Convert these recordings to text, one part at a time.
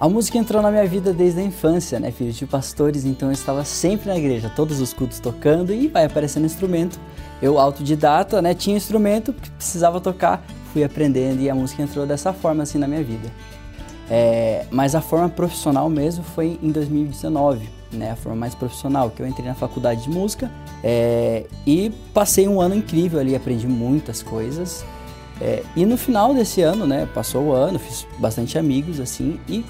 A música entrou na minha vida desde a infância, né? Filho de pastores, então eu estava sempre na igreja, todos os cultos tocando e vai aparecendo instrumento. Eu, autodidata, né? Tinha instrumento que precisava tocar, fui aprendendo e a música entrou dessa forma assim na minha vida. É, mas a forma profissional mesmo foi em 2019, né? A forma mais profissional, que eu entrei na faculdade de música é, e passei um ano incrível ali, aprendi muitas coisas. É, e no final desse ano, né, passou o ano, fiz bastante amigos assim e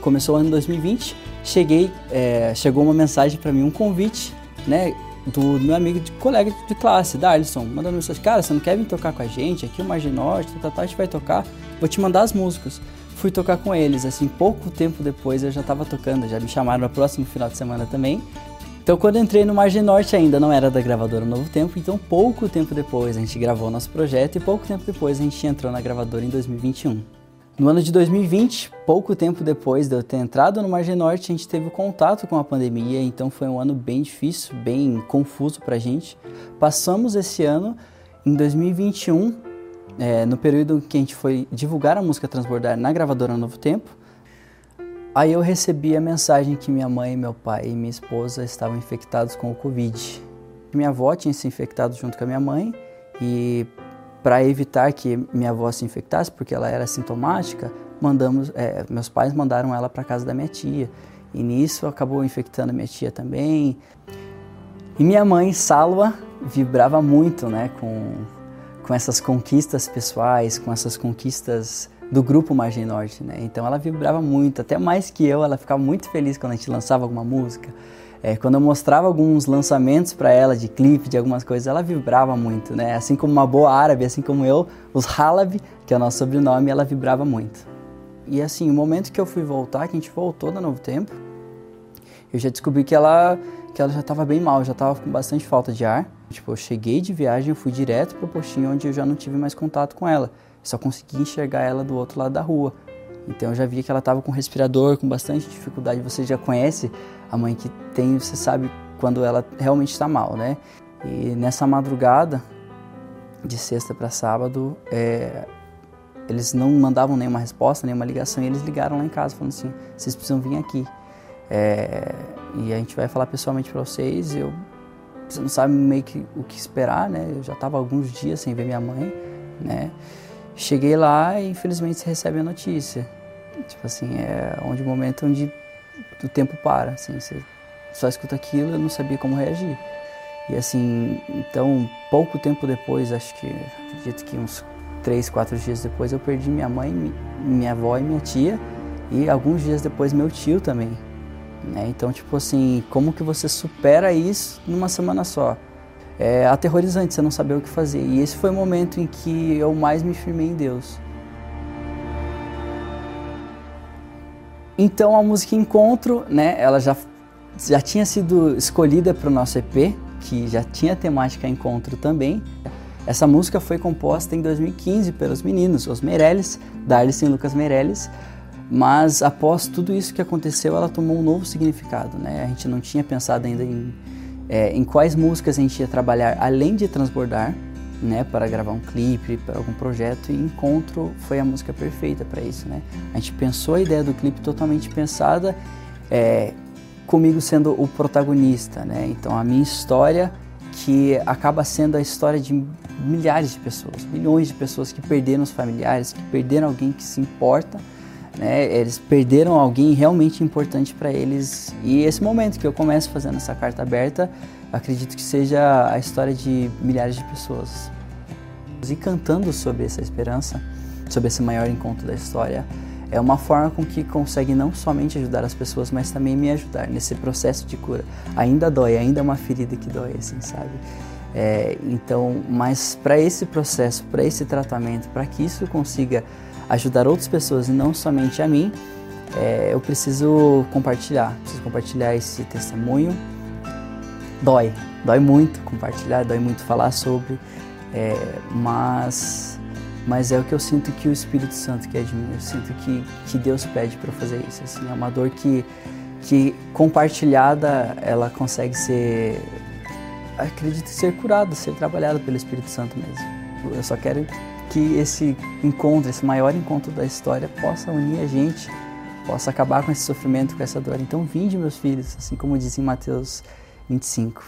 começou o ano 2020. Cheguei, é, chegou uma mensagem para mim, um convite, né, do meu amigo de colega de classe, Darlison, mandando mensagem, cara, você não quer vir tocar com a gente aqui o Margem Norte, tá, tá, tá, a gente vai tocar, vou te mandar as músicas. Fui tocar com eles, assim, pouco tempo depois eu já estava tocando, já me chamaram no próximo final de semana também. Então, quando entrei no Margem Norte, ainda não era da gravadora Novo Tempo, então pouco tempo depois a gente gravou nosso projeto e pouco tempo depois a gente entrou na gravadora em 2021. No ano de 2020, pouco tempo depois de eu ter entrado no Margem Norte, a gente teve contato com a pandemia, então foi um ano bem difícil, bem confuso para a gente. Passamos esse ano, em 2021, é, no período que a gente foi divulgar a música Transbordar na gravadora Novo Tempo, Aí eu recebi a mensagem que minha mãe, meu pai e minha esposa estavam infectados com o Covid. Minha avó tinha se infectado junto com a minha mãe e para evitar que minha avó se infectasse, porque ela era sintomática, mandamos, é, meus pais mandaram ela para casa da minha tia. E nisso acabou infectando a minha tia também. E minha mãe, Salva, vibrava muito, né, com com essas conquistas pessoais, com essas conquistas do grupo Margem Norte, né? Então ela vibrava muito, até mais que eu, ela ficava muito feliz quando a gente lançava alguma música. É, quando eu mostrava alguns lançamentos para ela de clipe, de algumas coisas, ela vibrava muito, né? Assim como uma boa árabe, assim como eu, os Halabi, que é o nosso sobrenome, ela vibrava muito. E assim, o momento que eu fui voltar, que a gente voltou da Novo Tempo, eu já descobri que ela, que ela já estava bem mal, já estava com bastante falta de ar. Tipo, eu cheguei de viagem, eu fui direto pro postinho onde eu já não tive mais contato com ela só consegui enxergar ela do outro lado da rua. Então eu já via que ela estava com respirador, com bastante dificuldade. Você já conhece a mãe que tem, você sabe quando ela realmente está mal, né? E nessa madrugada, de sexta para sábado, é, eles não mandavam nenhuma resposta, nenhuma ligação, e eles ligaram lá em casa falando assim: vocês precisam vir aqui. É, e a gente vai falar pessoalmente para vocês. Eu, você não sabe meio que o que esperar, né? Eu já estava alguns dias sem ver minha mãe, né? Cheguei lá e infelizmente você recebe a notícia. Tipo assim, é onde o momento onde o tempo para, assim, você só escuta aquilo, eu não sabia como reagir. E assim, então, pouco tempo depois, acho que, acredito que uns três, quatro dias depois, eu perdi minha mãe, minha avó e minha tia, e alguns dias depois meu tio também. Né? Então, tipo assim, como que você supera isso numa semana só? É aterrorizante você não saber o que fazer. E esse foi o momento em que eu mais me firmei em Deus. Então a música Encontro, né, ela já, já tinha sido escolhida para o nosso EP, que já tinha temática Encontro também. Essa música foi composta em 2015 pelos meninos, os Meirelles, Darlison e Lucas Meirelles, mas após tudo isso que aconteceu, ela tomou um novo significado. Né? A gente não tinha pensado ainda em é, em quais músicas a gente ia trabalhar além de transbordar, né, para gravar um clipe, para algum projeto, e Encontro foi a música perfeita para isso, né? A gente pensou a ideia do clipe totalmente pensada, é, comigo sendo o protagonista, né? Então a minha história que acaba sendo a história de milhares de pessoas, milhões de pessoas que perderam os familiares, que perderam alguém que se importa né? Eles perderam alguém realmente importante para eles e esse momento que eu começo fazendo essa carta aberta, acredito que seja a história de milhares de pessoas. E cantando sobre essa esperança, sobre esse maior encontro da história, é uma forma com que consegue não somente ajudar as pessoas, mas também me ajudar nesse processo de cura. Ainda dói, ainda é uma ferida que dói, assim, sabe? É, então, mas para esse processo, para esse tratamento, para que isso consiga ajudar outras pessoas e não somente a mim, é, eu preciso compartilhar, preciso compartilhar esse testemunho. Dói, dói muito compartilhar, dói muito falar sobre, é, mas, mas é o que eu sinto que o Espírito Santo quer de mim, eu sinto que, que Deus pede para fazer isso. Assim, é uma dor que, que compartilhada ela consegue ser, acredito ser curada, ser trabalhada pelo Espírito Santo mesmo. Eu só quero que esse encontro, esse maior encontro da história, possa unir a gente possa acabar com esse sofrimento, com essa dor. Então, vinde, meus filhos, assim como diz em Mateus 25.